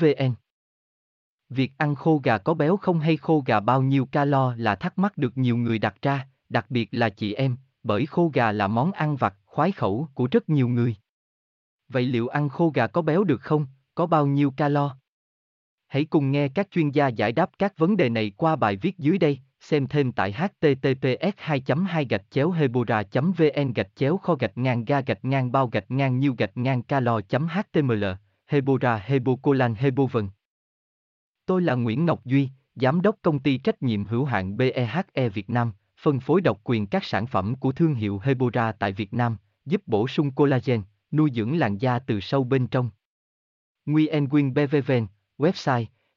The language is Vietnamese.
vn Việc ăn khô gà có béo không hay khô gà bao nhiêu calo là thắc mắc được nhiều người đặt ra, đặc biệt là chị em, bởi khô gà là món ăn vặt, khoái khẩu của rất nhiều người. Vậy liệu ăn khô gà có béo được không, có bao nhiêu calo? Hãy cùng nghe các chuyên gia giải đáp các vấn đề này qua bài viết dưới đây, xem thêm tại https 2 2 gạch chéo hebora vn gạch chéo kho gạch ngang ga gạch ngang bao gạch ngang nhiêu gạch ngang calo html hebora hebocolan hebovn Tôi là Nguyễn Ngọc Duy, Giám đốc công ty trách nhiệm hữu hạn BEHE Việt Nam, phân phối độc quyền các sản phẩm của thương hiệu Hebora tại Việt Nam, giúp bổ sung collagen, nuôi dưỡng làn da từ sâu bên trong. Nguyen nguyen BVVN, website